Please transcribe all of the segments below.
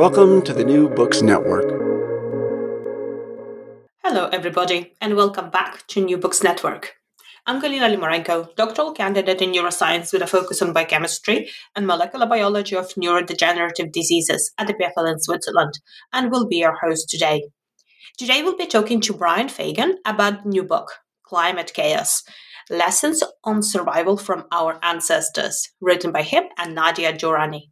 Welcome to the New Books Network. Hello, everybody, and welcome back to New Books Network. I'm Galina Limorenko, doctoral candidate in neuroscience with a focus on biochemistry and molecular biology of neurodegenerative diseases at the EPFL in Switzerland, and will be your host today. Today, we'll be talking to Brian Fagan about the new book, Climate Chaos Lessons on Survival from Our Ancestors, written by him and Nadia Durrani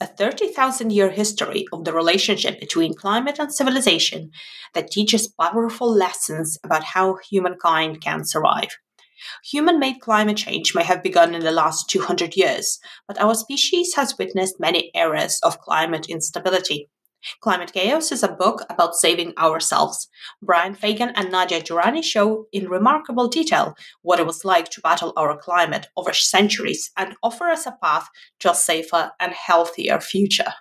a 30,000 year history of the relationship between climate and civilization that teaches powerful lessons about how humankind can survive. Human made climate change may have begun in the last 200 years, but our species has witnessed many eras of climate instability. Climate Chaos is a book about saving ourselves. Brian Fagan and Nadia Durrani show in remarkable detail what it was like to battle our climate over centuries and offer us a path to a safer and healthier future.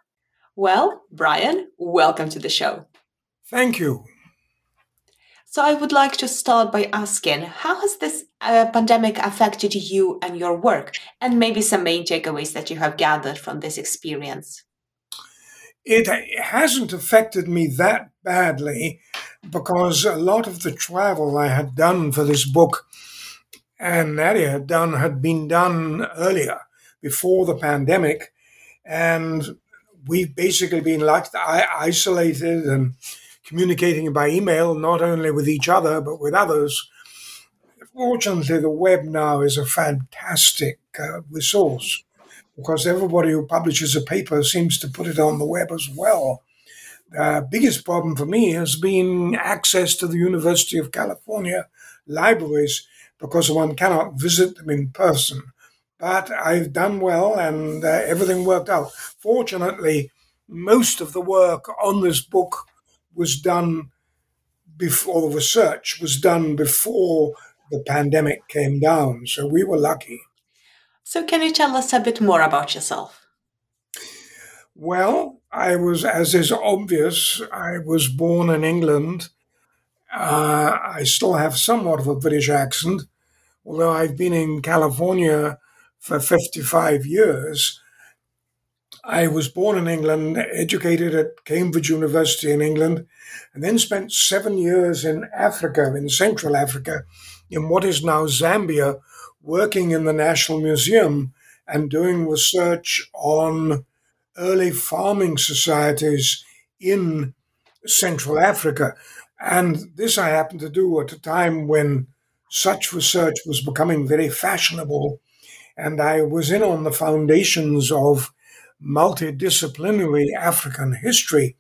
Well, Brian, welcome to the show. Thank you. So, I would like to start by asking how has this uh, pandemic affected you and your work, and maybe some main takeaways that you have gathered from this experience? It hasn't affected me that badly because a lot of the travel I had done for this book and Nadia had done had been done earlier before the pandemic. And we've basically been like isolated and communicating by email, not only with each other, but with others. Fortunately, the web now is a fantastic uh, resource because everybody who publishes a paper seems to put it on the web as well. The biggest problem for me has been access to the University of California libraries because one cannot visit them in person. But I've done well and uh, everything worked out. Fortunately, most of the work on this book was done before the research was done before the pandemic came down. So we were lucky. So, can you tell us a bit more about yourself? Well, I was, as is obvious, I was born in England. Uh, I still have somewhat of a British accent, although I've been in California for 55 years. I was born in England, educated at Cambridge University in England, and then spent seven years in Africa, in Central Africa, in what is now Zambia, working in the National Museum and doing research on early farming societies in Central Africa. And this I happened to do at a time when such research was becoming very fashionable. And I was in on the foundations of multidisciplinary African history,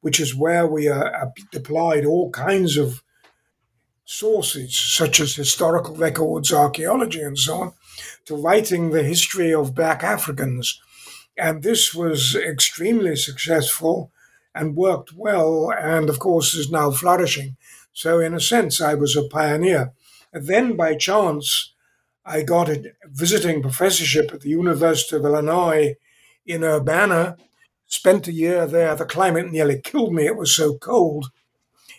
which is where we uh, deployed all kinds of sources, such as historical records, archaeology, and so on, to writing the history of black Africans. And this was extremely successful and worked well, and of course is now flourishing. So, in a sense, I was a pioneer. And then, by chance, I got a visiting professorship at the University of Illinois in Urbana, spent a year there. The climate nearly killed me, it was so cold.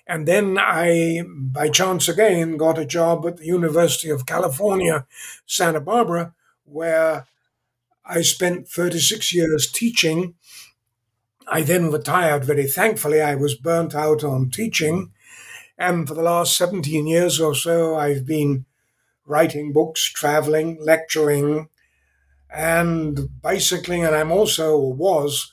And then I, by chance again, got a job at the University of California, Santa Barbara, where I spent 36 years teaching. I then retired very thankfully. I was burnt out on teaching. And for the last 17 years or so, I've been writing books, traveling, lecturing, and bicycling. And I'm also, was,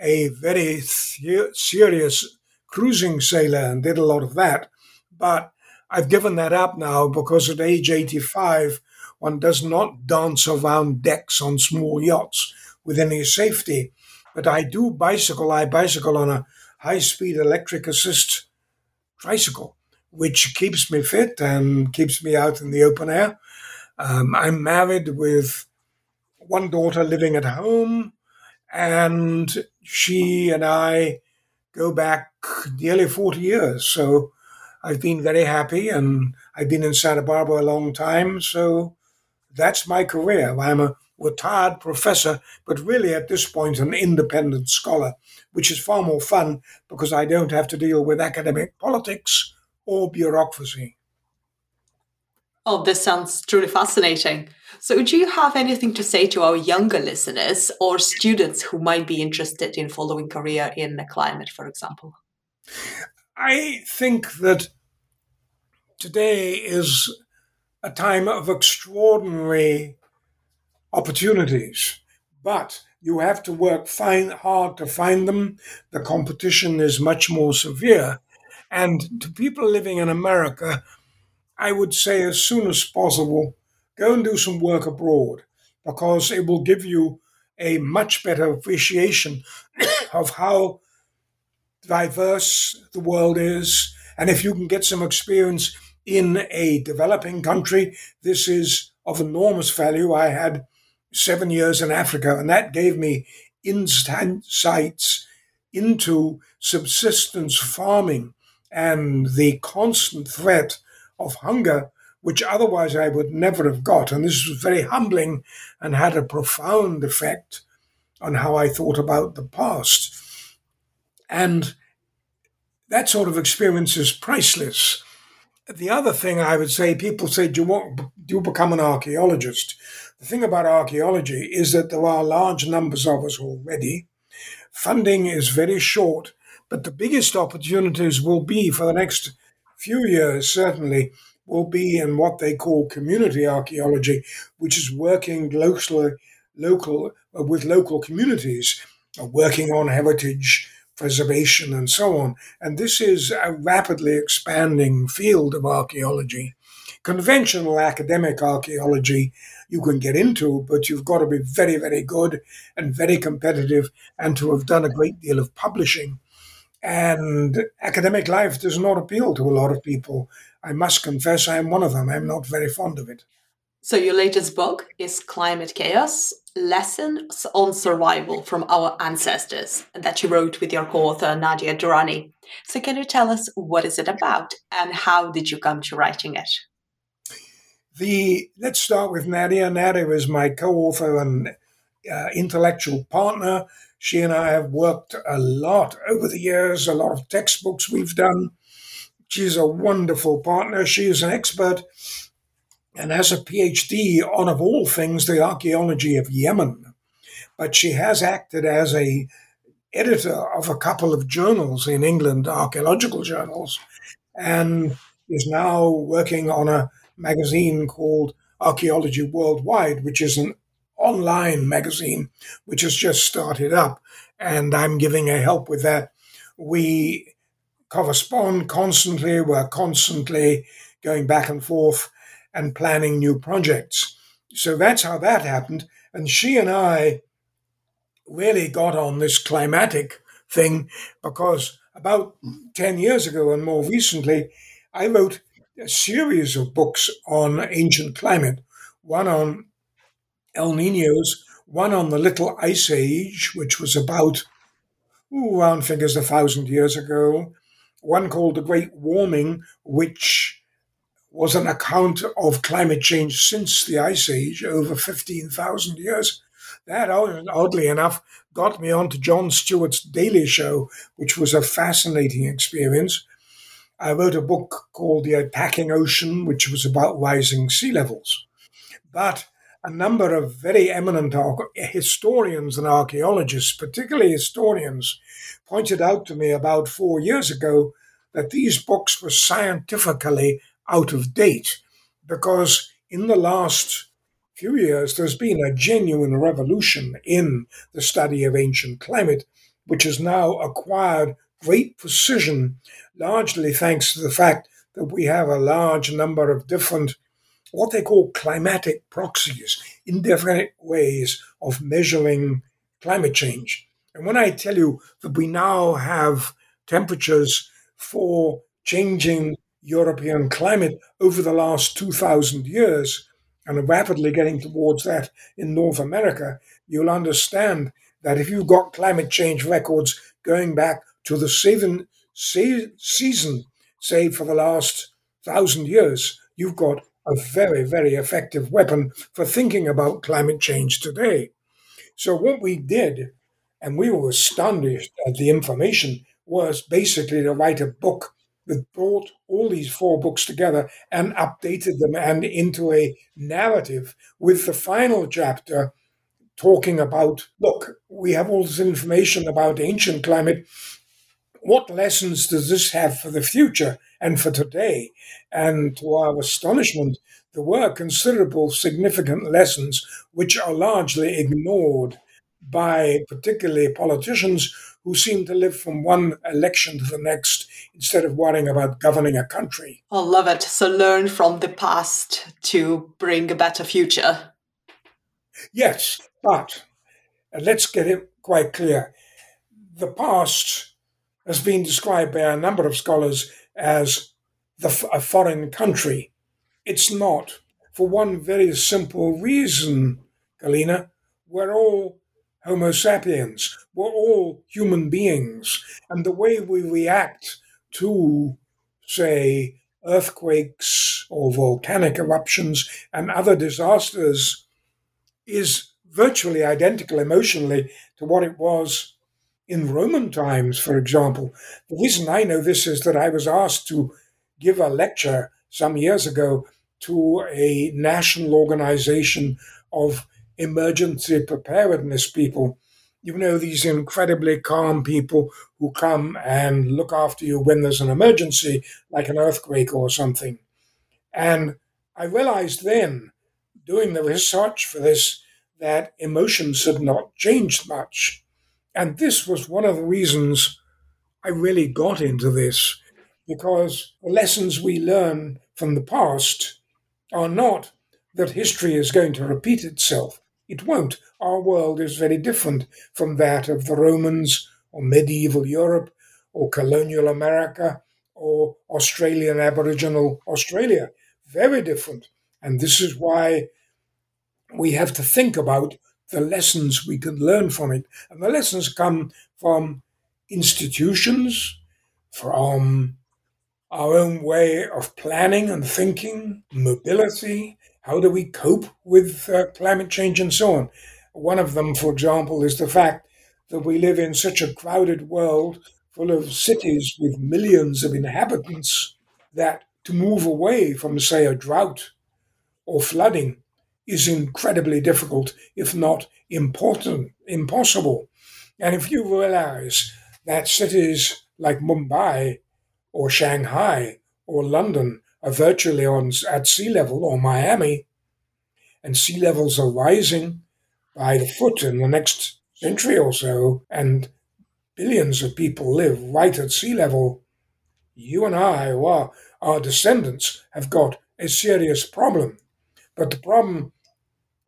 a very serious cruising sailor and did a lot of that. But I've given that up now because at age 85, one does not dance around decks on small yachts with any safety. But I do bicycle. I bicycle on a high speed electric assist tricycle, which keeps me fit and keeps me out in the open air. Um, I'm married with one daughter living at home, and she and I go back nearly 40 years. So I've been very happy, and I've been in Santa Barbara a long time. So that's my career. I'm a retired professor, but really at this point an independent scholar, which is far more fun because I don't have to deal with academic politics or bureaucracy. Oh, this sounds truly fascinating. So, do you have anything to say to our younger listeners or students who might be interested in following a career in the climate, for example? I think that today is a time of extraordinary opportunities, but you have to work hard to find them. The competition is much more severe. And to people living in America, I would say as soon as possible, go and do some work abroad because it will give you a much better appreciation of how diverse the world is. And if you can get some experience in a developing country, this is of enormous value. I had seven years in Africa, and that gave me insights into subsistence farming and the constant threat of hunger, which otherwise I would never have got. And this was very humbling and had a profound effect on how I thought about the past. And that sort of experience is priceless. The other thing I would say, people say, do you, want, do you become an archaeologist? The thing about archaeology is that there are large numbers of us already. Funding is very short, but the biggest opportunities will be for the next few years, certainly, will be in what they call community archaeology, which is working locally, local uh, with local communities, uh, working on heritage preservation, and so on. And this is a rapidly expanding field of archaeology. Conventional academic archaeology you can get into, but you've got to be very, very good and very competitive and to have done a great deal of publishing. And academic life does not appeal to a lot of people. I must confess, I am one of them. I'm not very fond of it. So, your latest book is Climate Chaos Lessons on Survival from Our Ancestors, that you wrote with your co author Nadia Durrani. So, can you tell us what is it about and how did you come to writing it? The Let's start with Nadia. Nadia is my co author and uh, intellectual partner. She and I have worked a lot over the years, a lot of textbooks we've done. She's a wonderful partner. She is an expert and has a PhD on, of all things, the archaeology of Yemen. But she has acted as a editor of a couple of journals in England, archaeological journals, and is now working on a magazine called Archaeology Worldwide, which is an online magazine which has just started up, and I'm giving her help with that. We correspond constantly, we're constantly going back and forth and planning new projects. So that's how that happened. And she and I really got on this climatic thing because about 10 years ago and more recently, I wrote a series of books on ancient climate, one on El Ninos, one on the Little Ice Age, which was about, ooh, round figures, a thousand years ago, one called The Great Warming, which was an account of climate change since the Ice Age over 15,000 years. that, oddly enough, got me onto Jon Stewart's Daily Show, which was a fascinating experience. I wrote a book called The Attacking Ocean, which was about rising sea levels. But a number of very eminent historians and archaeologists, particularly historians, pointed out to me about four years ago that these books were scientifically out of date because in the last few years there's been a genuine revolution in the study of ancient climate, which has now acquired great precision, largely thanks to the fact that we have a large number of different, what they call climatic proxies, indefinite ways of measuring climate change. And when I tell you that we now have temperatures for changing European climate over the last 2,000 years and are rapidly getting towards that in North America, you'll understand that if you've got climate change records going back to the seven, season, say, for the last thousand years, you've got a very, very effective weapon for thinking about climate change today. So, what we did, and we were astonished at the information, was basically to write a book that brought all these four books together and updated them and into a narrative with the final chapter talking about look, we have all this information about ancient climate. What lessons does this have for the future and for today? And to our astonishment, there were considerable significant lessons which are largely ignored by particularly politicians who seem to live from one election to the next instead of worrying about governing a country. I love it. So learn from the past to bring a better future. Yes, but let's get it quite clear. The past has been described by a number of scholars as the, a foreign country. It's not, for one very simple reason, Galina. We're all Homo sapiens. We're all human beings. And the way we react to, say, earthquakes or volcanic eruptions and other disasters is virtually identical emotionally to what it was in Roman times, for example. The reason I know this is that I was asked to give a lecture some years ago to a national organization of emergency preparedness people. You know, these incredibly calm people who come and look after you when there's an emergency, like an earthquake or something. And I realized then, doing the research for this, that emotions had not changed much. And this was one of the reasons I really got into this, because the lessons we learn from the past are not that history is going to repeat itself. It won't. Our world is very different from that of the Romans or medieval Europe or colonial America or Australian Aboriginal Australia. Very different. And this is why we have to think about the lessons we can learn from it. And the lessons come from institutions, from our own way of planning and thinking, mobility, how do we cope with uh, climate change and so on? One of them, for example, is the fact that we live in such a crowded world full of cities with millions of inhabitants that to move away from, say, a drought or flooding is incredibly difficult, if not important, impossible. And if you realize that cities like Mumbai or Shanghai or London are virtually on at sea level or Miami, and sea levels are rising by the foot in the next century or so, and billions of people live right at sea level, you and I, or our, our descendants, have got a serious problem. But the problem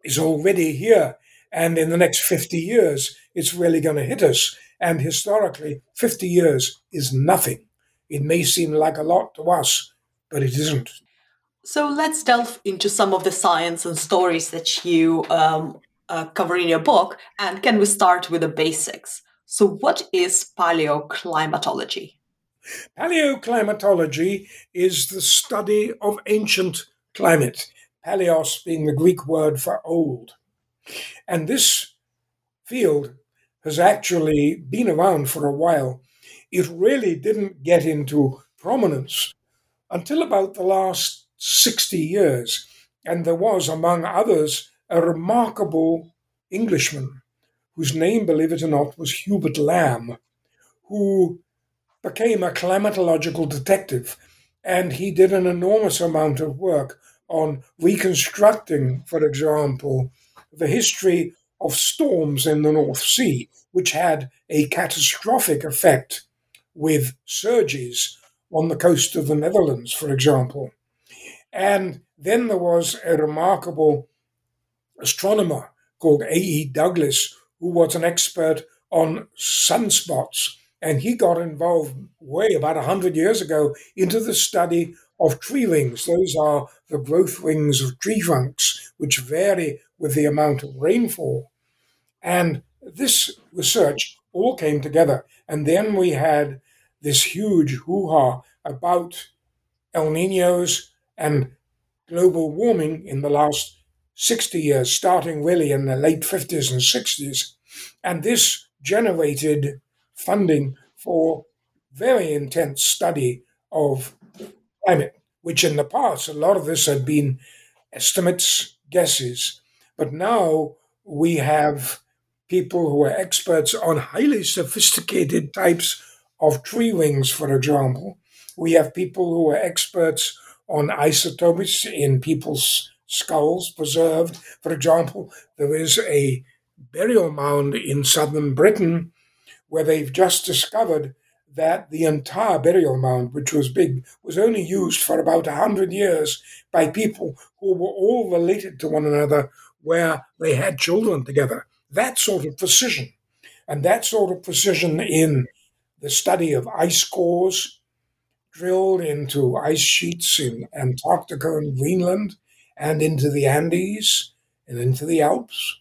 is already here, and in the next 50 years, it's really going to hit us. And historically, 50 years is nothing. It may seem like a lot to us, but it isn't. So let's delve into some of the science and stories that you um, uh, cover in your book. And can we start with the basics? So, what is paleoclimatology? Paleoclimatology is the study of ancient climate, paleos being the Greek word for old. And this field has actually been around for a while. It really didn't get into prominence until about the last 60 years. And there was, among others, a remarkable Englishman whose name, believe it or not, was Hubert Lamb, who became a climatological detective. And he did an enormous amount of work on reconstructing, for example, the history of storms in the North Sea, which had a catastrophic effect with surges on the coast of the Netherlands, for example. And then there was a remarkable astronomer called A.E. Douglass, who was an expert on sunspots. And he got involved way about 100 years ago into the study of tree rings. Those are the growth rings of tree trunks, which vary with the amount of rainfall. And this research all came together. And then we had this huge hoo ha about El Ninos and global warming in the last 60 years, starting really in the late 50s and 60s. And this generated funding for very intense study of climate, which in the past, a lot of this had been estimates, guesses. But now we have people who are experts on highly sophisticated types of tree rings, for example. We have people who are experts on isotopes in people's skulls preserved. For example, there is a burial mound in southern Britain where they've just discovered that the entire burial mound, which was big, was only used for about a hundred years by people who were all related to one another, where they had children together. That sort of precision, and that sort of precision in the study of ice cores drilled into ice sheets in Antarctica and Greenland, and into the Andes and into the Alps,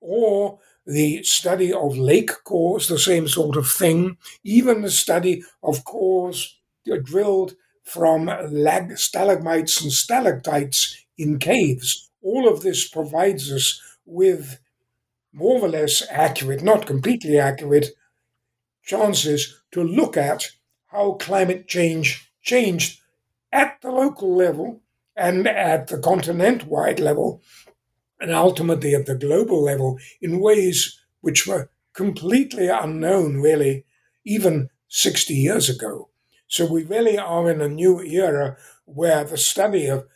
or the study of lake cores, the same sort of thing, even the study of cores drilled from lag- stalagmites and stalactites in caves. All of this provides us with more or less accurate, not completely accurate, chances to look at how climate change changed at the local level and at the continent wide level and ultimately at the global level in ways which were completely unknown, really, even 60 years ago. So we really are in a new era where the study of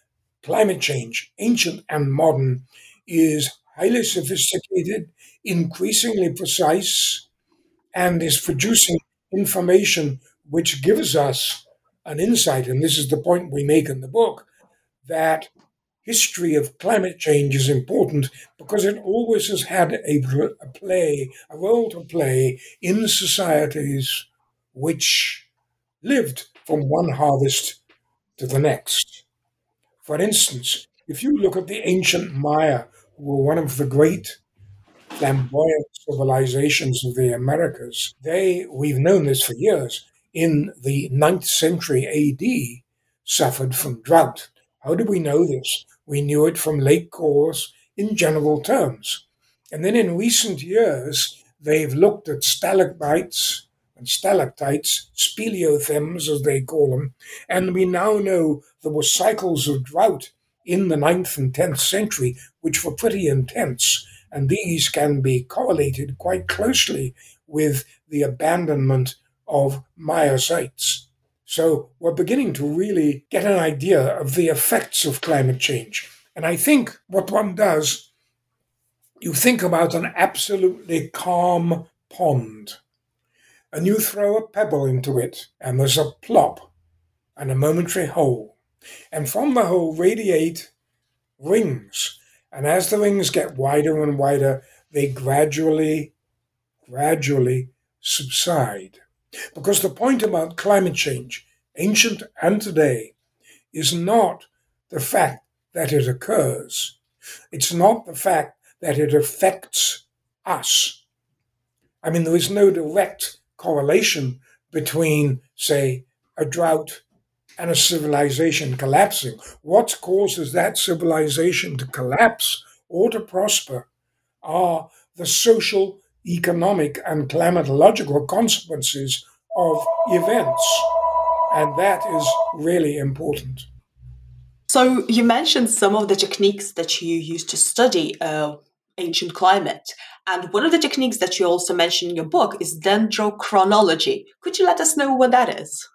climate change, ancient and modern, is highly sophisticated, increasingly precise, and is producing information which gives us an insight. And this is the point we make in the book that history of climate change is important because it always has had a, a play, a role to play in societies which lived from one harvest to the next. For instance, if you look at the ancient Maya, who were one of the great flamboyant civilizations of the Americas, they, we've known this for years, in the 9th century AD, suffered from drought. How do we know this? We knew it from lake cores in general terms. And then in recent years, they've looked at stalagmites and stalactites, speleothems as they call them, and we now know there were cycles of drought in the 9th and 10th century, which were pretty intense, and these can be correlated quite closely with the abandonment of Maya sites. So we're beginning to really get an idea of the effects of climate change. And I think what one does, you think about an absolutely calm pond, and you throw a pebble into it, and there's a plop and a momentary hole. And from the hole radiate rings. And as the rings get wider and wider, they gradually, gradually subside. Because the point about climate change, ancient and today, is not the fact that it occurs. It's not the fact that it affects us. I mean, there is no direct correlation between, say, a drought and a civilization collapsing. What causes that civilization to collapse or to prosper are the social economic and climatological consequences of events. And that is really important. So, you mentioned some of the techniques that you use to study uh, ancient climate. And one of the techniques that you also mention in your book is dendrochronology. Could you let us know what that is?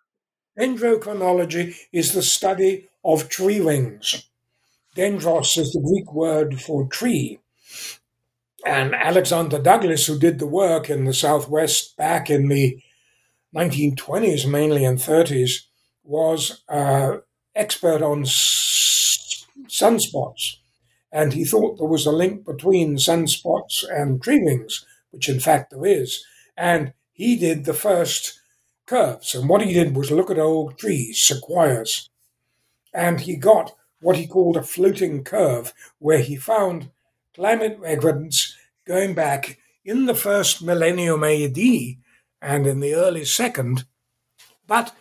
Dendrochronology is the study of tree rings. Dendros is the Greek word for tree. And Alexander Douglass, who did the work in the Southwest back in the 1920s, mainly and 30s, was uh, expert on s- sunspots. And he thought there was a link between sunspots and tree rings, which in fact there is. And he did the first curves. And what he did was look at old trees, sequoias. And he got what he called a floating curve, where he found climate evidence going back in the first millennium AD and in the early second, but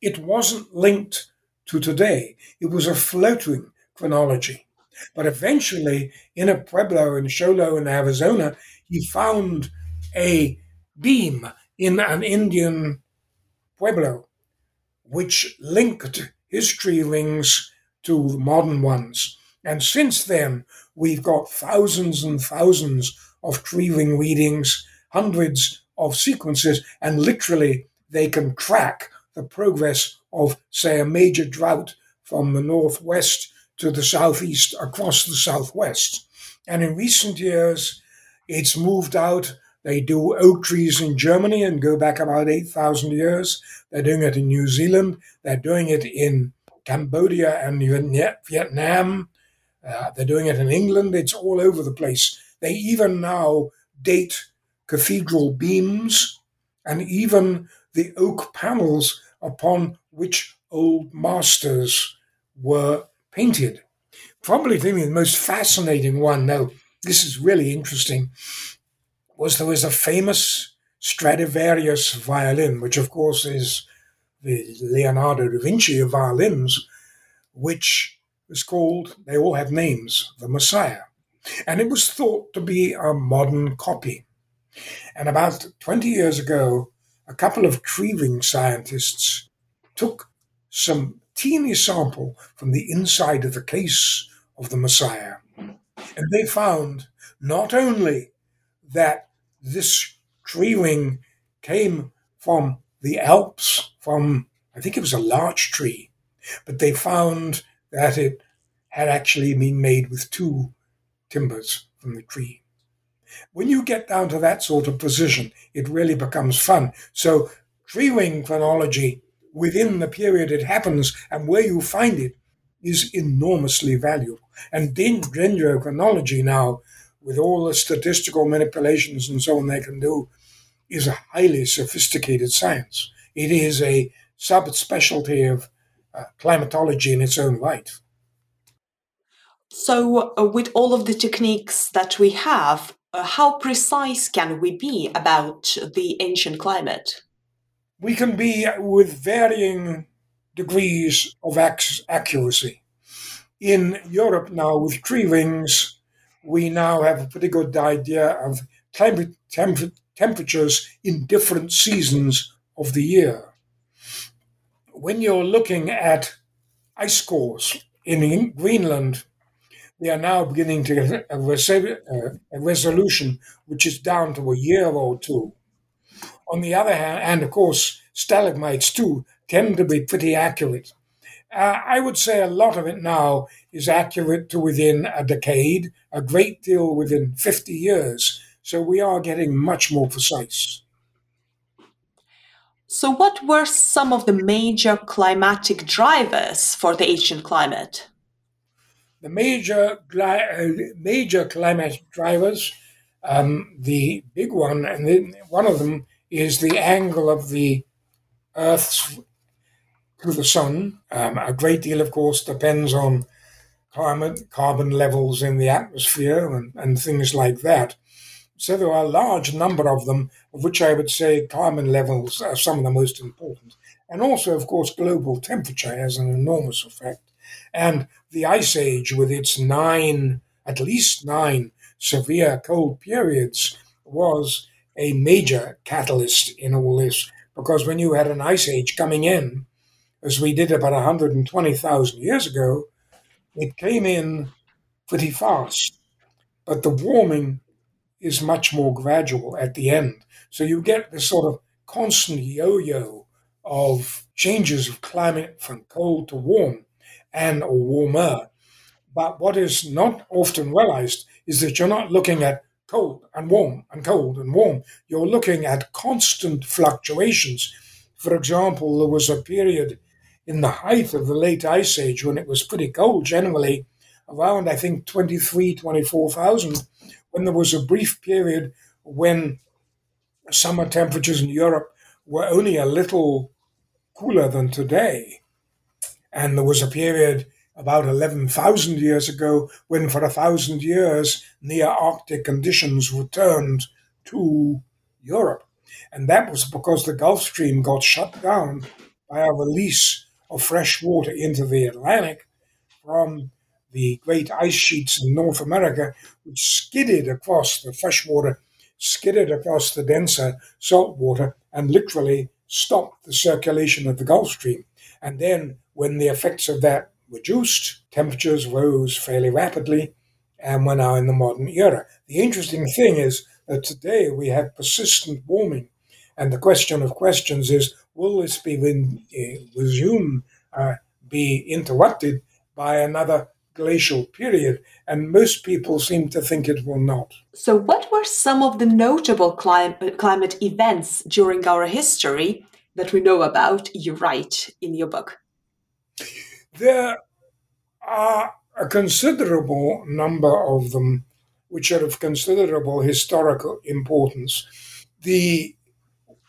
it wasn't linked to today. It was a floating chronology. But eventually, in a pueblo in Show Low in Arizona, he found a beam in an Indian pueblo which linked his tree rings to modern ones. And since then, we've got thousands and thousands of tree ring readings, hundreds of sequences, and literally they can track the progress of, say, a major drought from the northwest to the southeast across the southwest. And in recent years, it's moved out. They do oak trees in Germany and go back about 8,000 years. They're doing it in New Zealand. They're doing it in Cambodia and Vietnam. Uh, they're doing it in England. It's all over the place. They even now date cathedral beams and even the oak panels upon which old masters were painted. Probably the most fascinating one, now this is really interesting, was there was a famous Stradivarius violin, which of course is the Leonardo da Vinci of violins, which was called, they all have names, the Messiah. And it was thought to be a modern copy. And about 20 years ago, a couple of tree ring scientists took some teeny sample from the inside of the case of the Messiah. And they found not only that this tree ring came from the Alps, from, I think it was a larch tree, but they found that it had actually been made with two timbers from the tree. When you get down to that sort of position, it really becomes fun. So, tree ring chronology within the period it happens and where you find it is enormously valuable. And dendrochronology now, with all the statistical manipulations and so on they can do, is a highly sophisticated science. It is a subspecialty of uh, climatology in its own right. So, uh, with all of the techniques that we have, uh, how precise can we be about the ancient climate? We can be with varying degrees of ac- accuracy. In Europe now, with tree rings, we now have a pretty good idea of climate temp- temperatures in different seasons of the year. When you're looking at ice cores in Greenland, they are now beginning to get a, res- a resolution which is down to a year or two. On the other hand, and of course, stalagmites too tend to be pretty accurate. Uh, I would say a lot of it now is accurate to within a decade, a great deal within 50 years. So we are getting much more precise. So, what were some of the major climatic drivers for the ancient climate? The major uh, major climate drivers, um, the big one, and one of them is the angle of the Earth's to the sun. Um, a great deal, of course, depends on carbon, carbon levels in the atmosphere and, and things like that. So there are a large number of them, of which I would say carbon levels are some of the most important. And also, of course, global temperature has an enormous effect. And the Ice Age, with its nine, at least nine severe cold periods, was a major catalyst in all this because when you had an ice age coming in, as we did about 120,000 years ago, it came in pretty fast. But the warming is much more gradual at the end. So you get this sort of constant yo yo of changes of climate from cold to warm and or warmer. But what is not often realized is that you're not looking at cold and warm and cold and warm. You're looking at constant fluctuations. For example, there was a period in the height of the late ice age when it was pretty cold generally around i think 23 24,000 when there was a brief period when summer temperatures in Europe were only a little cooler than today. And there was a period about 11,000 years ago when, for a thousand years, near Arctic conditions returned to Europe. And that was because the Gulf Stream got shut down by a release of fresh water into the Atlantic from the great ice sheets in North America, which skidded across the freshwater, skidded across the denser salt water, and literally stopped the circulation of the Gulf Stream. And then, when the effects of that reduced, temperatures rose fairly rapidly, and we're now in the modern era. The interesting thing is that today we have persistent warming, and the question of questions is: Will this be uh, resume, uh, be interrupted by another glacial period, and most people seem to think it will not. So, what were some of the notable climate, climate events during our history that we know about, you write in your book? There are a considerable number of them which are of considerable historical importance. The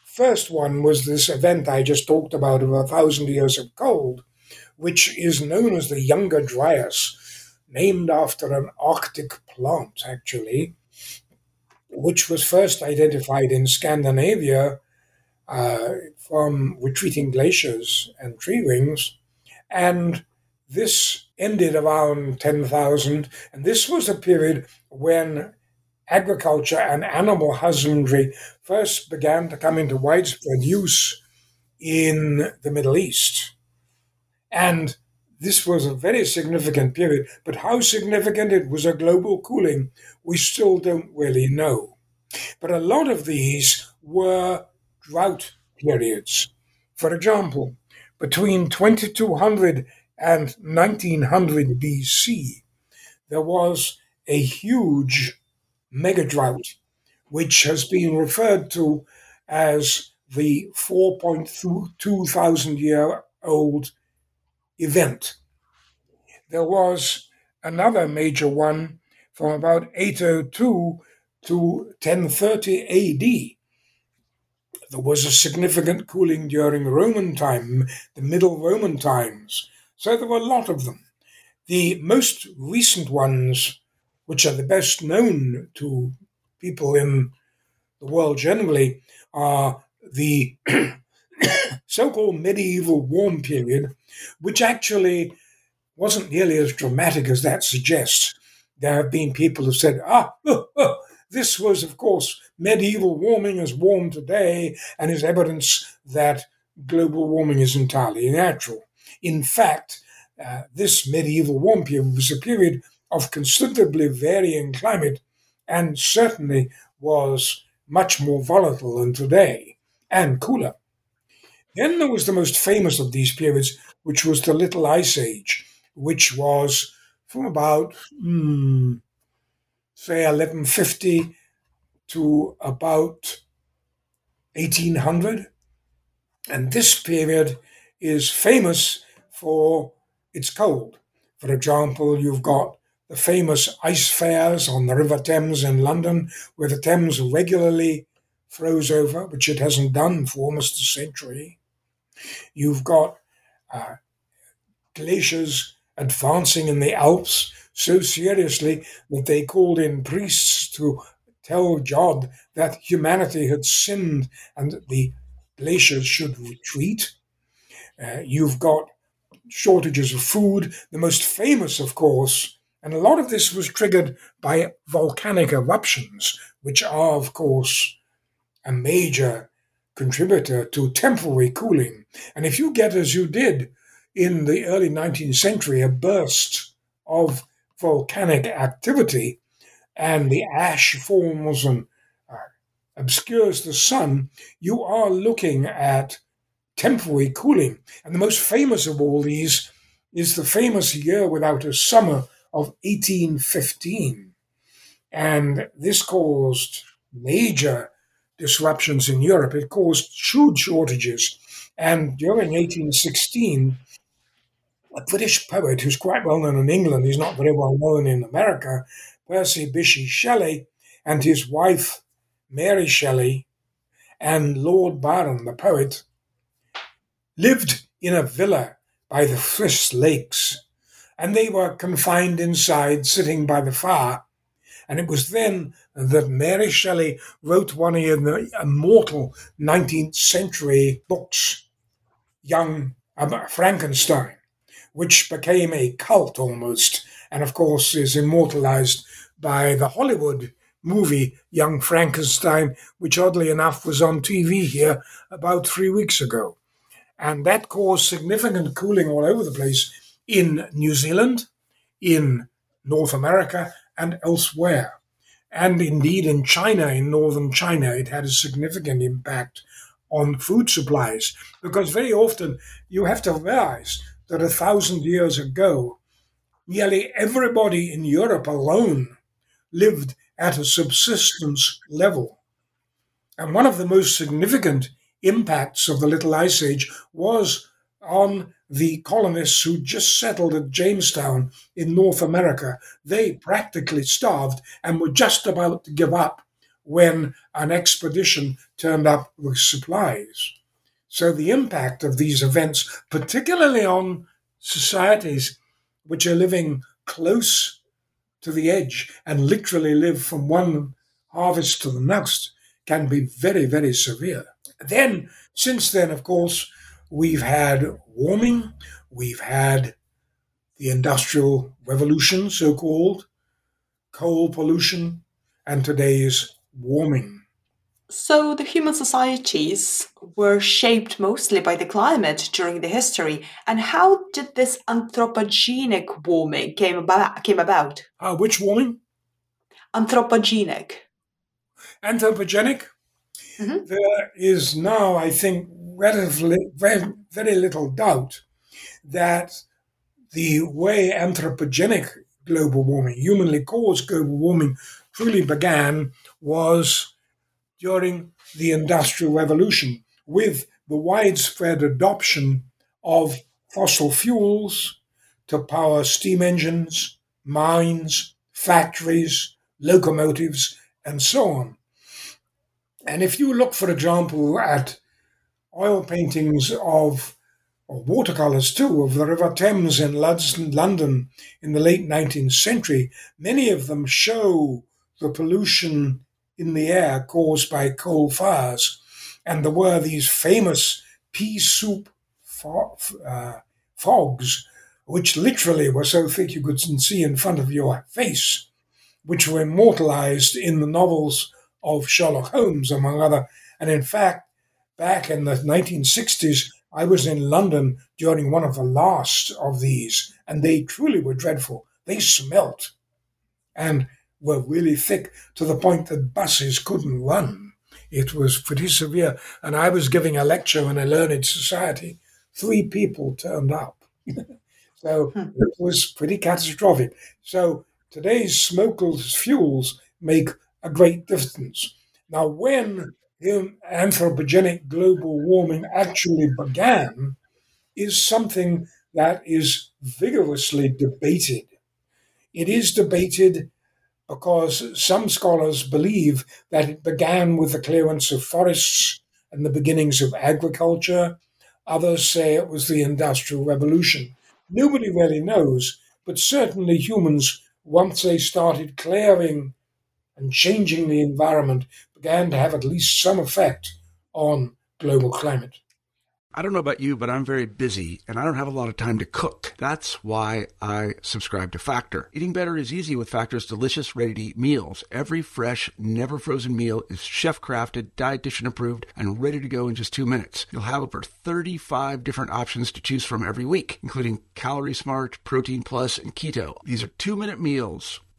first one was this event I just talked about of a thousand years of cold, which is known as the Younger Dryas, named after an Arctic plant, actually, which was first identified in Scandinavia uh, from retreating glaciers and tree rings. And this ended around 10,000. And this was a period when agriculture and animal husbandry first began to come into widespread use in the Middle East. And this was a very significant period, but how significant it was a global cooling, we still don't really know. But a lot of these were drought periods. For example, between 2200 and 1900 BC, there was a huge mega drought, which has been referred to as the 4.2 thousand year old event. There was another major one from about 802 to 1030 AD. There was a significant cooling during Roman time, the Middle Roman times. So there were a lot of them. The most recent ones, which are the best known to people in the world generally, are the so called medieval warm period, which actually wasn't nearly as dramatic as that suggests. There have been people who said, ah, oh, oh, this was, of course, medieval warming as warm today and is evidence that global warming is entirely natural. In fact, uh, this medieval warm period was a period of considerably varying climate and certainly was much more volatile than today and cooler. Then there was the most famous of these periods, which was the Little Ice Age, which was from about, hmm, say, 1150 to about 1800. And this period is famous for its cold. For example, you've got the famous ice fairs on the River Thames in London, where the Thames regularly froze over, which it hasn't done for almost a century. You've got uh, glaciers advancing in the Alps so seriously that they called in priests to tell God that humanity had sinned and that the glaciers should retreat. Uh, you've got shortages of food. The most famous, of course, and a lot of this was triggered by volcanic eruptions, which are, of course, a major contributor to temporary cooling. And if you get, as you did in the early 19th century, a burst of volcanic activity and the ash forms and uh, obscures the sun, you are looking at temporary cooling. And the most famous of all these is the famous year without a summer of 1815. And this caused major disruptions in Europe. It caused food shortages. And during 1816, a British poet who's quite well known in England, he's not very well known in America, Percy Bysshe Shelley, and his wife, Mary Shelley, and Lord Byron, the poet, lived in a villa by the Frith Lakes, and they were confined inside, sitting by the fire. And it was then that Mary Shelley wrote one of the immortal 19th century books, Young Frankenstein, which became a cult almost, and of course is immortalized by the Hollywood movie Young Frankenstein, which oddly enough was on TV here about three weeks ago. And that caused significant cooling all over the place in New Zealand, in North America, and elsewhere. And indeed in China, in northern China, it had a significant impact on food supplies because very often you have to realize that a thousand years ago, nearly everybody in Europe alone lived at a subsistence level. And one of the most significant impacts of the Little Ice Age was on the colonists who just settled at Jamestown in North America. They practically starved and were just about to give up when an expedition turned up with supplies. So the impact of these events, particularly on societies which are living close to the edge and literally live from one harvest to the next, can be very, very severe. Then, since then, of course, we've had warming, we've had the Industrial Revolution, so called, coal pollution, and today's warming. So, the human societies were shaped mostly by the climate during the history. And how did this anthropogenic warming came about? Came about? Uh, which warming? Anthropogenic. Anthropogenic? Mm-hmm. There is now, I think, relatively very, very little doubt that the way anthropogenic global warming, humanly caused global warming, truly began was during the Industrial Revolution with the widespread adoption of fossil fuels to power steam engines, mines, factories, locomotives, and so on. And if you look, for example, at oil paintings of or watercolors too of the River Thames in London in the late 19th century, many of them show the pollution in the air caused by coal fires. And there were these famous pea soup uh, fogs, which literally were so thick you could see in front of your face, which were immortalized in the novels of Sherlock Holmes, among other. And in fact, back in the 1960s, I was in London during one of the last of these, and they truly were dreadful. They smelt and were really thick to the point that buses couldn't run. It was pretty severe. And I was giving a lecture in a learned society. Three people turned up. so hmm. it was pretty catastrophic. So today's smokeless fuels make a great difference. Now, when anthropogenic global warming actually began is something that is vigorously debated. It is debated because some scholars believe that it began with the clearance of forests and the beginnings of agriculture. Others say it was the Industrial Revolution. Nobody really knows, but certainly humans, once they started clearing and changing the environment began to have at least some effect on global climate. I don't know about you, but I'm very busy and I don't have a lot of time to cook. That's why I subscribe to Factor. Eating better is easy with Factor's delicious, ready to eat meals. Every fresh, never frozen meal is chef crafted, dietitian approved, and ready to go in just two minutes. You'll have over 35 different options to choose from every week, including Calorie Smart, Protein Plus, and Keto. These are two minute meals.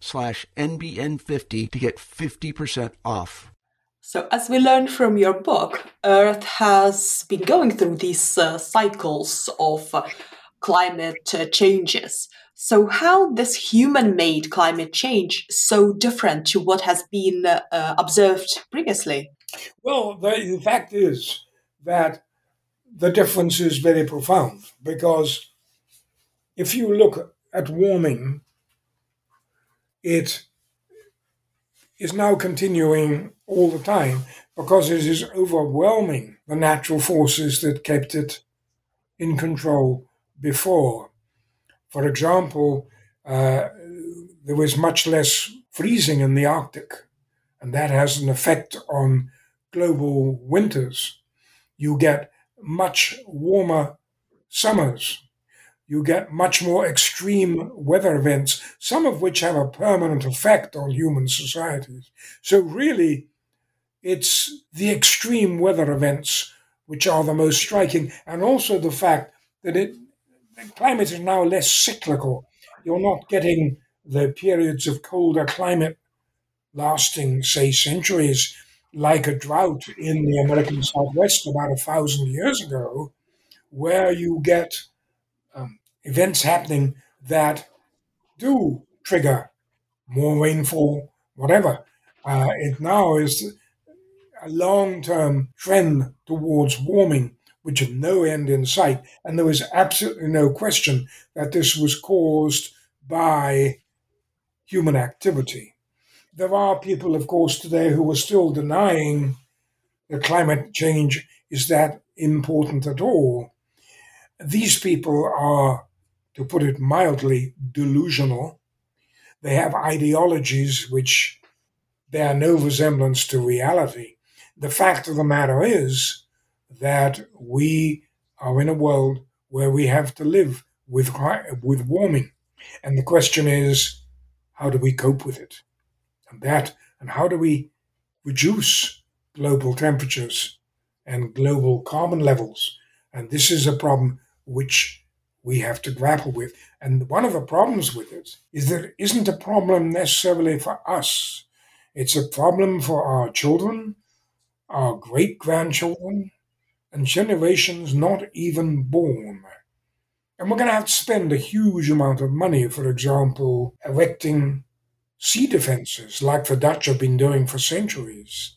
slash NBN50 to get 50% off. So, as we learned from your book, Earth has been going through these uh, cycles of uh, climate uh, changes. So, how does human-made climate change so different to what has been uh, observed previously? Well, the, the fact is that the difference is very profound because if you look at warming it is now continuing all the time because it is overwhelming the natural forces that kept it in control before. For example, uh, there was much less freezing in the Arctic, and that has an effect on global winters. You get much warmer summers you get much more extreme weather events, some of which have a permanent effect on human societies. So, really, it's the extreme weather events which are the most striking, and also the fact that it, climate is now less cyclical. You're not getting the periods of colder climate lasting, say, centuries, like a drought in the American Southwest about a thousand years ago, where you get events happening that do trigger more rainfall, whatever. Uh, it now is a long term trend towards warming, which had no end in sight. And there was absolutely no question that this was caused by human activity. There are people, of course, today who are still denying that climate change is that important at all these people are, to put it mildly, delusional. They have ideologies which bear no resemblance to reality. The fact of the matter is that we are in a world where we have to live with, with warming. And the question is, how do we cope with it? And that, and how do we reduce global temperatures and global carbon levels? And this is a problem which we have to grapple with. And one of the problems with it is that it isn't a problem necessarily for us. It's a problem for our children, our great grandchildren, and generations not even born. And we're going to have to spend a huge amount of money, for example, erecting sea defenses like the Dutch have been doing for centuries.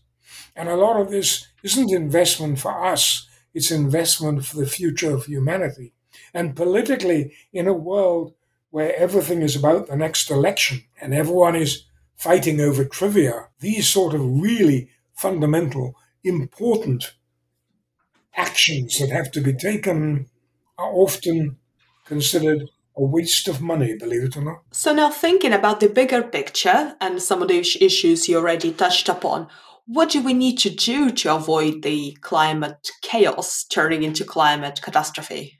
And a lot of this isn't investment for us, it's investment for the future of humanity. And politically, in a world where everything is about the next election and everyone is fighting over trivia, these sort of really fundamental, important actions that have to be taken are often considered a waste of money, believe it or not. So, now thinking about the bigger picture and some of the issues you already touched upon, what do we need to do to avoid the climate chaos turning into climate catastrophe?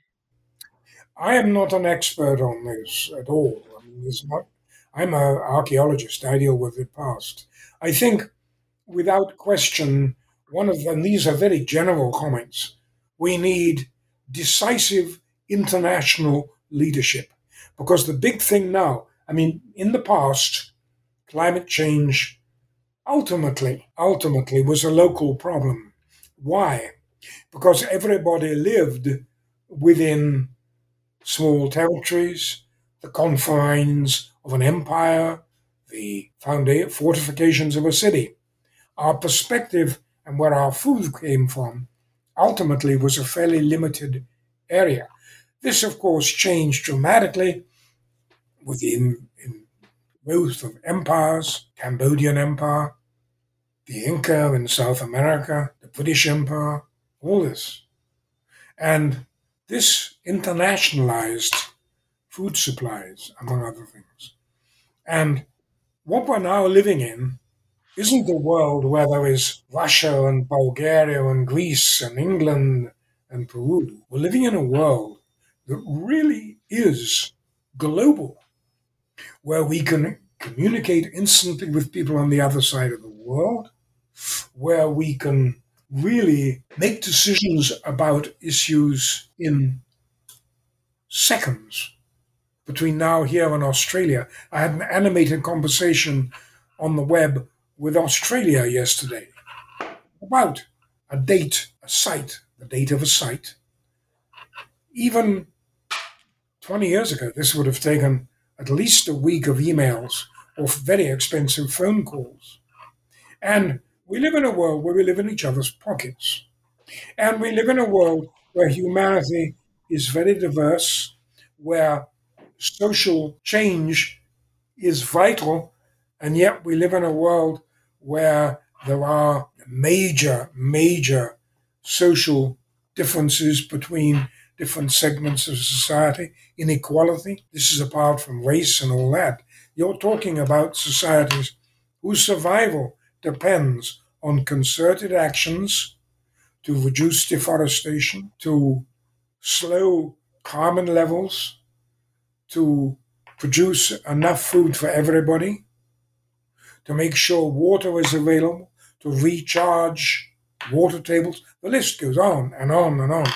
I am not an expert on this at all. I mean, not, I'm an archaeologist. I deal with the past. I think, without question, one of them, these are very general comments. We need decisive international leadership because the big thing now, I mean, in the past, climate change ultimately, ultimately was a local problem. Why? Because everybody lived within small territories, the confines of an empire, the fortifications of a city. Our perspective and where our food came from ultimately was a fairly limited area. This, of course, changed dramatically with the growth of empires, Cambodian Empire, the Inca in South America, the British Empire, all this. And this internationalized food supplies, among other things. And what we're now living in isn't the world where there is Russia and Bulgaria and Greece and England and Peru. We're living in a world that really is global, where we can communicate instantly with people on the other side of the world, where we can really make decisions about issues in seconds between now here and Australia. I had an animated conversation on the web with Australia yesterday about a date, a site, the date of a site. Even 20 years ago, this would have taken at least a week of emails or very expensive phone calls. And we live in a world where we live in each other's pockets. And we live in a world where humanity is very diverse, where social change is vital, and yet we live in a world where there are major, major social differences between different segments of society, inequality. This is apart from race and all that. You're talking about societies whose survival depends on concerted actions to reduce deforestation, to slow carbon levels, to produce enough food for everybody, to make sure water is available, to recharge water tables. The list goes on and on and on.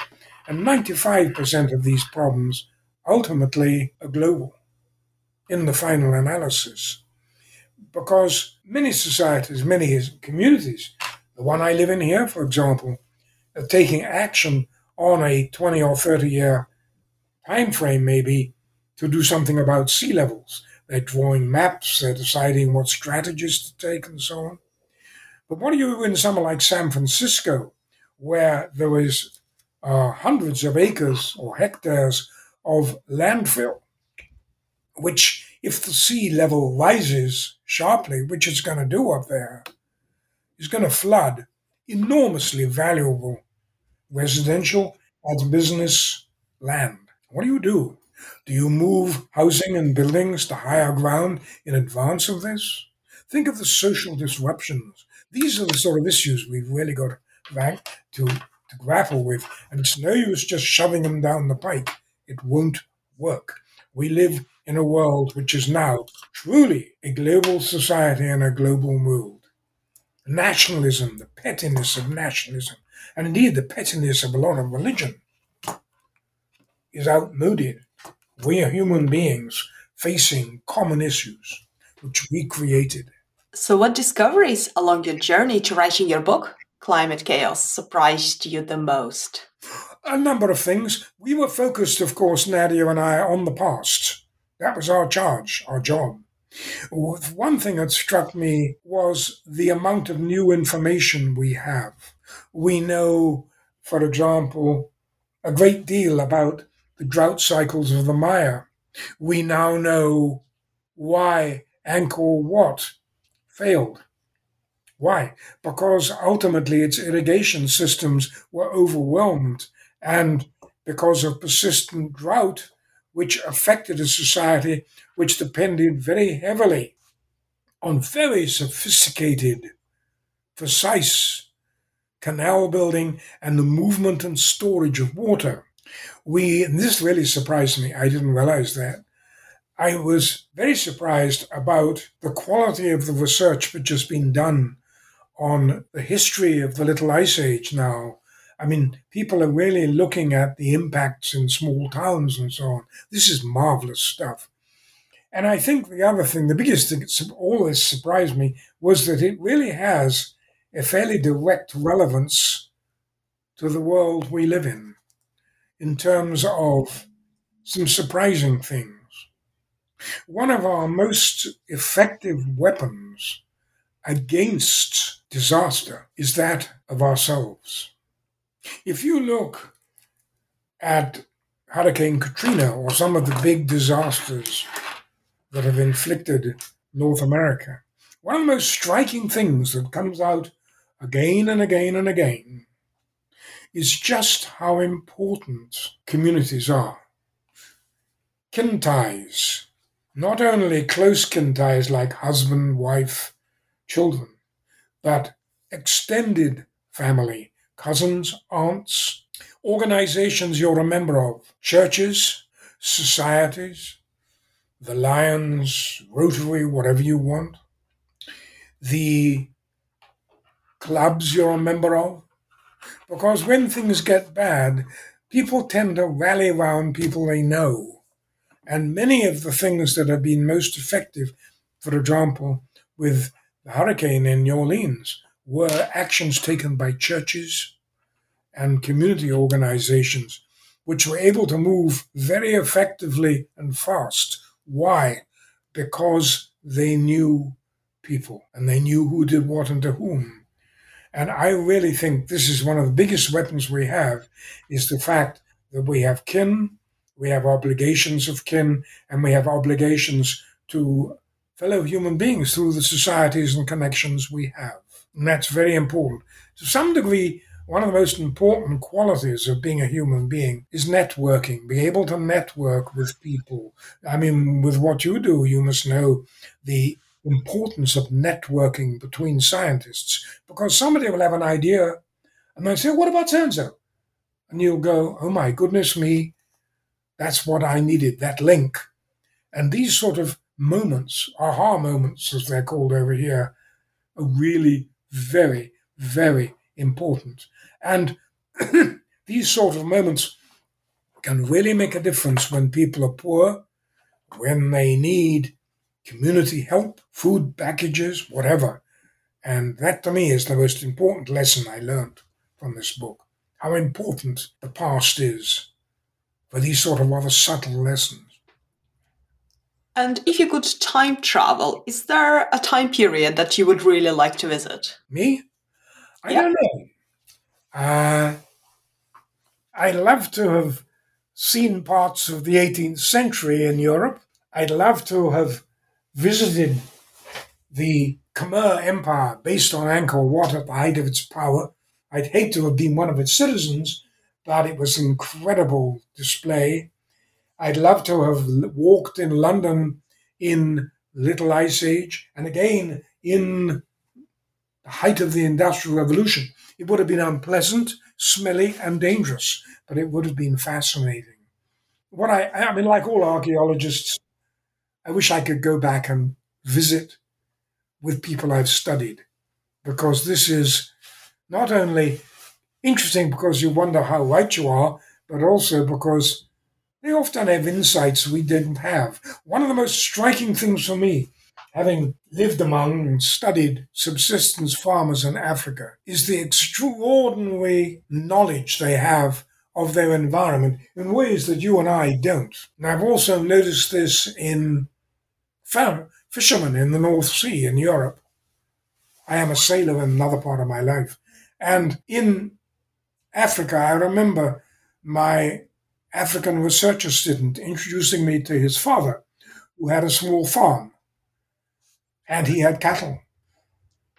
And 95% of these problems ultimately are global in the final analysis. Because many societies, many communities, the one I live in here, for example, are taking action on a 20 or 30 year time frame, maybe, to do something about sea levels. They're drawing maps, they're deciding what strategies to take, and so on. But what do you do in somewhere like San Francisco, where there is uh, hundreds of acres or hectares of landfill, which, if the sea level rises sharply, which it's going to do up there, it's going to flood enormously valuable residential and business land. What do you do? Do you move housing and buildings to higher ground in advance of this? Think of the social disruptions. These are the sort of issues we've really got to, to grapple with. And it's no use just shoving them down the pike. It won't work. We live in a world which is now truly a global society and a global world. Nationalism, the pettiness of nationalism, and indeed the pettiness of a lot of religion, is outmoded. We are human beings facing common issues which we created. So, what discoveries along your journey to writing your book, Climate Chaos, surprised you the most? A number of things. We were focused, of course, Nadia and I, on the past. That was our charge, our job. One thing that struck me was the amount of new information we have. We know, for example, a great deal about the drought cycles of the Maya. We now know why Angkor Wat failed. Why? Because ultimately its irrigation systems were overwhelmed and because of persistent drought, which affected a society which depended very heavily on very sophisticated, precise canal building and the movement and storage of water we, and this really surprised me, I didn't realize that. I was very surprised about the quality of the research which has been done on the history of the Little Ice Age now. I mean, people are really looking at the impacts in small towns and so on. This is marvelous stuff. And I think the other thing, the biggest thing that always surprised me was that it really has a fairly direct relevance to the world we live in in terms of some surprising things. One of our most effective weapons against disaster is that of ourselves. If you look at Hurricane Katrina or some of the big disasters that have inflicted North America, one of the most striking things that comes out again and again and again is just how important communities are. Kin ties, not only close kin ties like husband, wife, children, but extended family, cousins, aunts, organizations you're a member of, churches, societies, the Lions, Rotary, whatever you want, the clubs you're a member of. Because when things get bad, people tend to rally around people they know. And many of the things that have been most effective, for example, with the hurricane in New Orleans, were actions taken by churches and community organizations, which were able to move very effectively and fast. Why? Because they knew people and they knew who did what and to whom. And I really think this is one of the biggest weapons we have is the fact that we have kin, we have obligations of kin, and we have obligations to fellow human beings through the societies and connections we have. And that's very important. To some degree, one of the most important qualities of being a human being is networking, be able to network with people. I mean, with what you do, you must know the importance of networking between scientists because somebody will have an idea and they'll say, What about so and? And you'll go, Oh my goodness me, that's what I needed, that link. And these sort of moments, aha moments, as they're called over here, are really very, very important. And these sort of moments can really make a difference when people are poor, when they need community help, food packages, whatever. And that to me is the most important lesson I learned from this book how important the past is for these sort of rather subtle lessons. And if you could time travel, is there a time period that you would really like to visit? Me? I don't know. Uh, I love to have seen parts of the 18th century in Europe. I'd love to have visited the Khmer Empire based on Angkor Wat at the height of its power. I'd hate to have been one of its citizens, but it was an incredible display. I'd love to have walked in London in Little Ice Age and again in height of the Industrial Revolution. It would have been unpleasant, smelly, and dangerous, but it would have been fascinating. What I, I mean, like all archaeologists, I wish I could go back and visit with people I've studied because this is not only interesting because you wonder how right you are, but also because they often have insights we didn't have. One of the most striking things for me, having lived among and studied subsistence farmers in Africa, is the extraordinary knowledge they have of their environment in ways that you and I don't. And I've also noticed this in fishermen in the North Sea in Europe. I am a sailor in another part of my life. And in Africa, I remember my African researcher student introducing me to his father, who had a small farm. And he had cattle.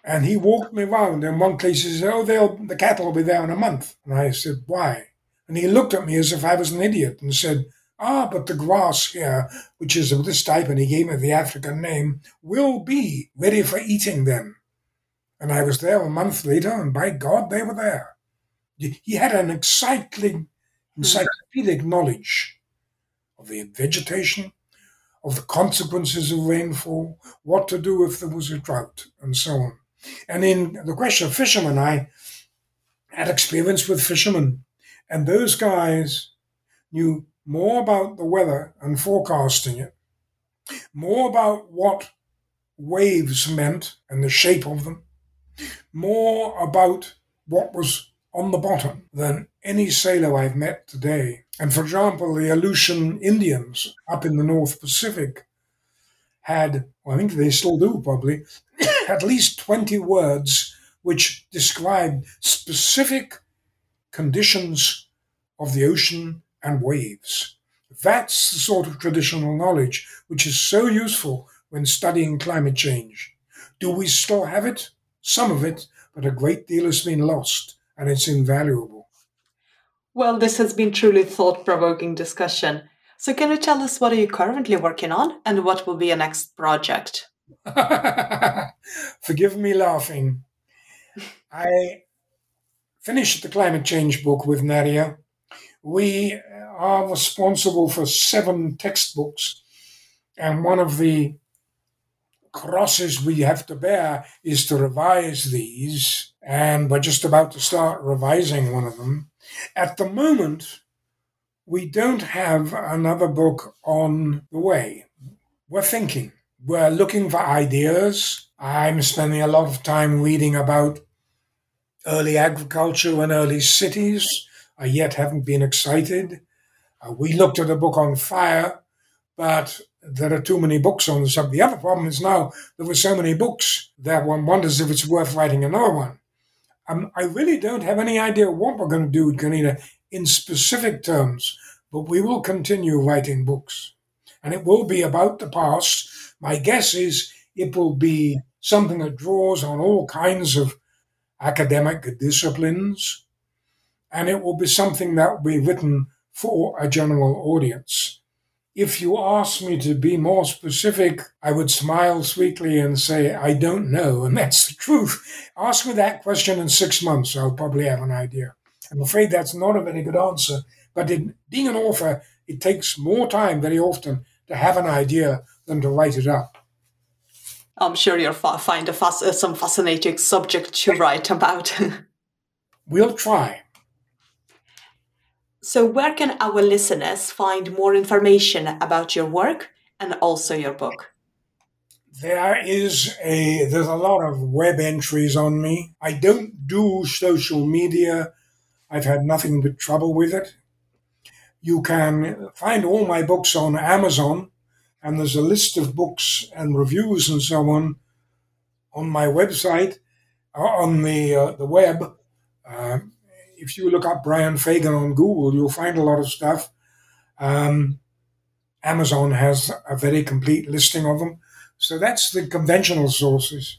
And he walked me around. In one place, he said, Oh, they'll, the cattle will be there in a month. And I said, Why? And he looked at me as if I was an idiot and said, Ah, but the grass here, which is of this type, and he gave me the African name, will be ready for eating then. And I was there a month later, and by God, they were there. He had an exciting, encyclopedic knowledge of the vegetation, of the consequences of rainfall, what to do if there was a drought, and so on. And in the question of fishermen, I had experience with fishermen, and those guys knew more about the weather and forecasting it, more about what waves meant and the shape of them, more about what was on the bottom than any sailor I've met today. And for example, the Aleutian Indians up in the North Pacific had, well, I think they still do probably, at least 20 words which describe specific conditions of the ocean and waves. That's the sort of traditional knowledge which is so useful when studying climate change. Do we still have it? Some of it, but a great deal has been lost and it's invaluable. Well, this has been truly thought provoking discussion. So, can you tell us what are you currently working on and what will be your next project? Forgive me laughing. I finished the climate change book with Nadia. We are responsible for seven textbooks, and one of the crosses we have to bear is to revise these, and we're just about to start revising one of them. At the moment, we don't have another book on the way. We're thinking, we're looking for ideas. I'm spending a lot of time reading about early agriculture and early cities. I yet haven't been excited. Uh, we looked at a book on fire, but there are too many books on the subject. The other problem is now there were so many books that one wonders if it's worth writing another one. Um, I really don't have any idea what we're going to do with Gunita in specific terms, but we will continue writing books. And it will be about the past. My guess is it will be something that draws on all kinds of academic disciplines, and it will be something that will be written for a general audience. If you ask me to be more specific, I would smile sweetly and say, I don't know. And that's the truth. Ask me that question in six months, I'll probably have an idea. I'm afraid that's not a very good answer. But in being an author, it takes more time very often to have an idea than to write it up. I'm sure you'll find a some fascinating subject to write about. we'll try. So, where can our listeners find more information about your work and also your book? There is a there's a lot of web entries on me. I don't do social media. I've had nothing but trouble with it. You can find all my books on Amazon, and there's a list of books and reviews and so on on my website, uh, on the uh, the web. Uh, if you look up Brian Fagan on Google, you'll find a lot of stuff. Um, Amazon has a very complete listing of them. So that's the conventional sources.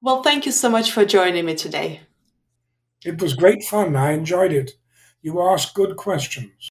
Well, thank you so much for joining me today. It was great fun. I enjoyed it. You asked good questions.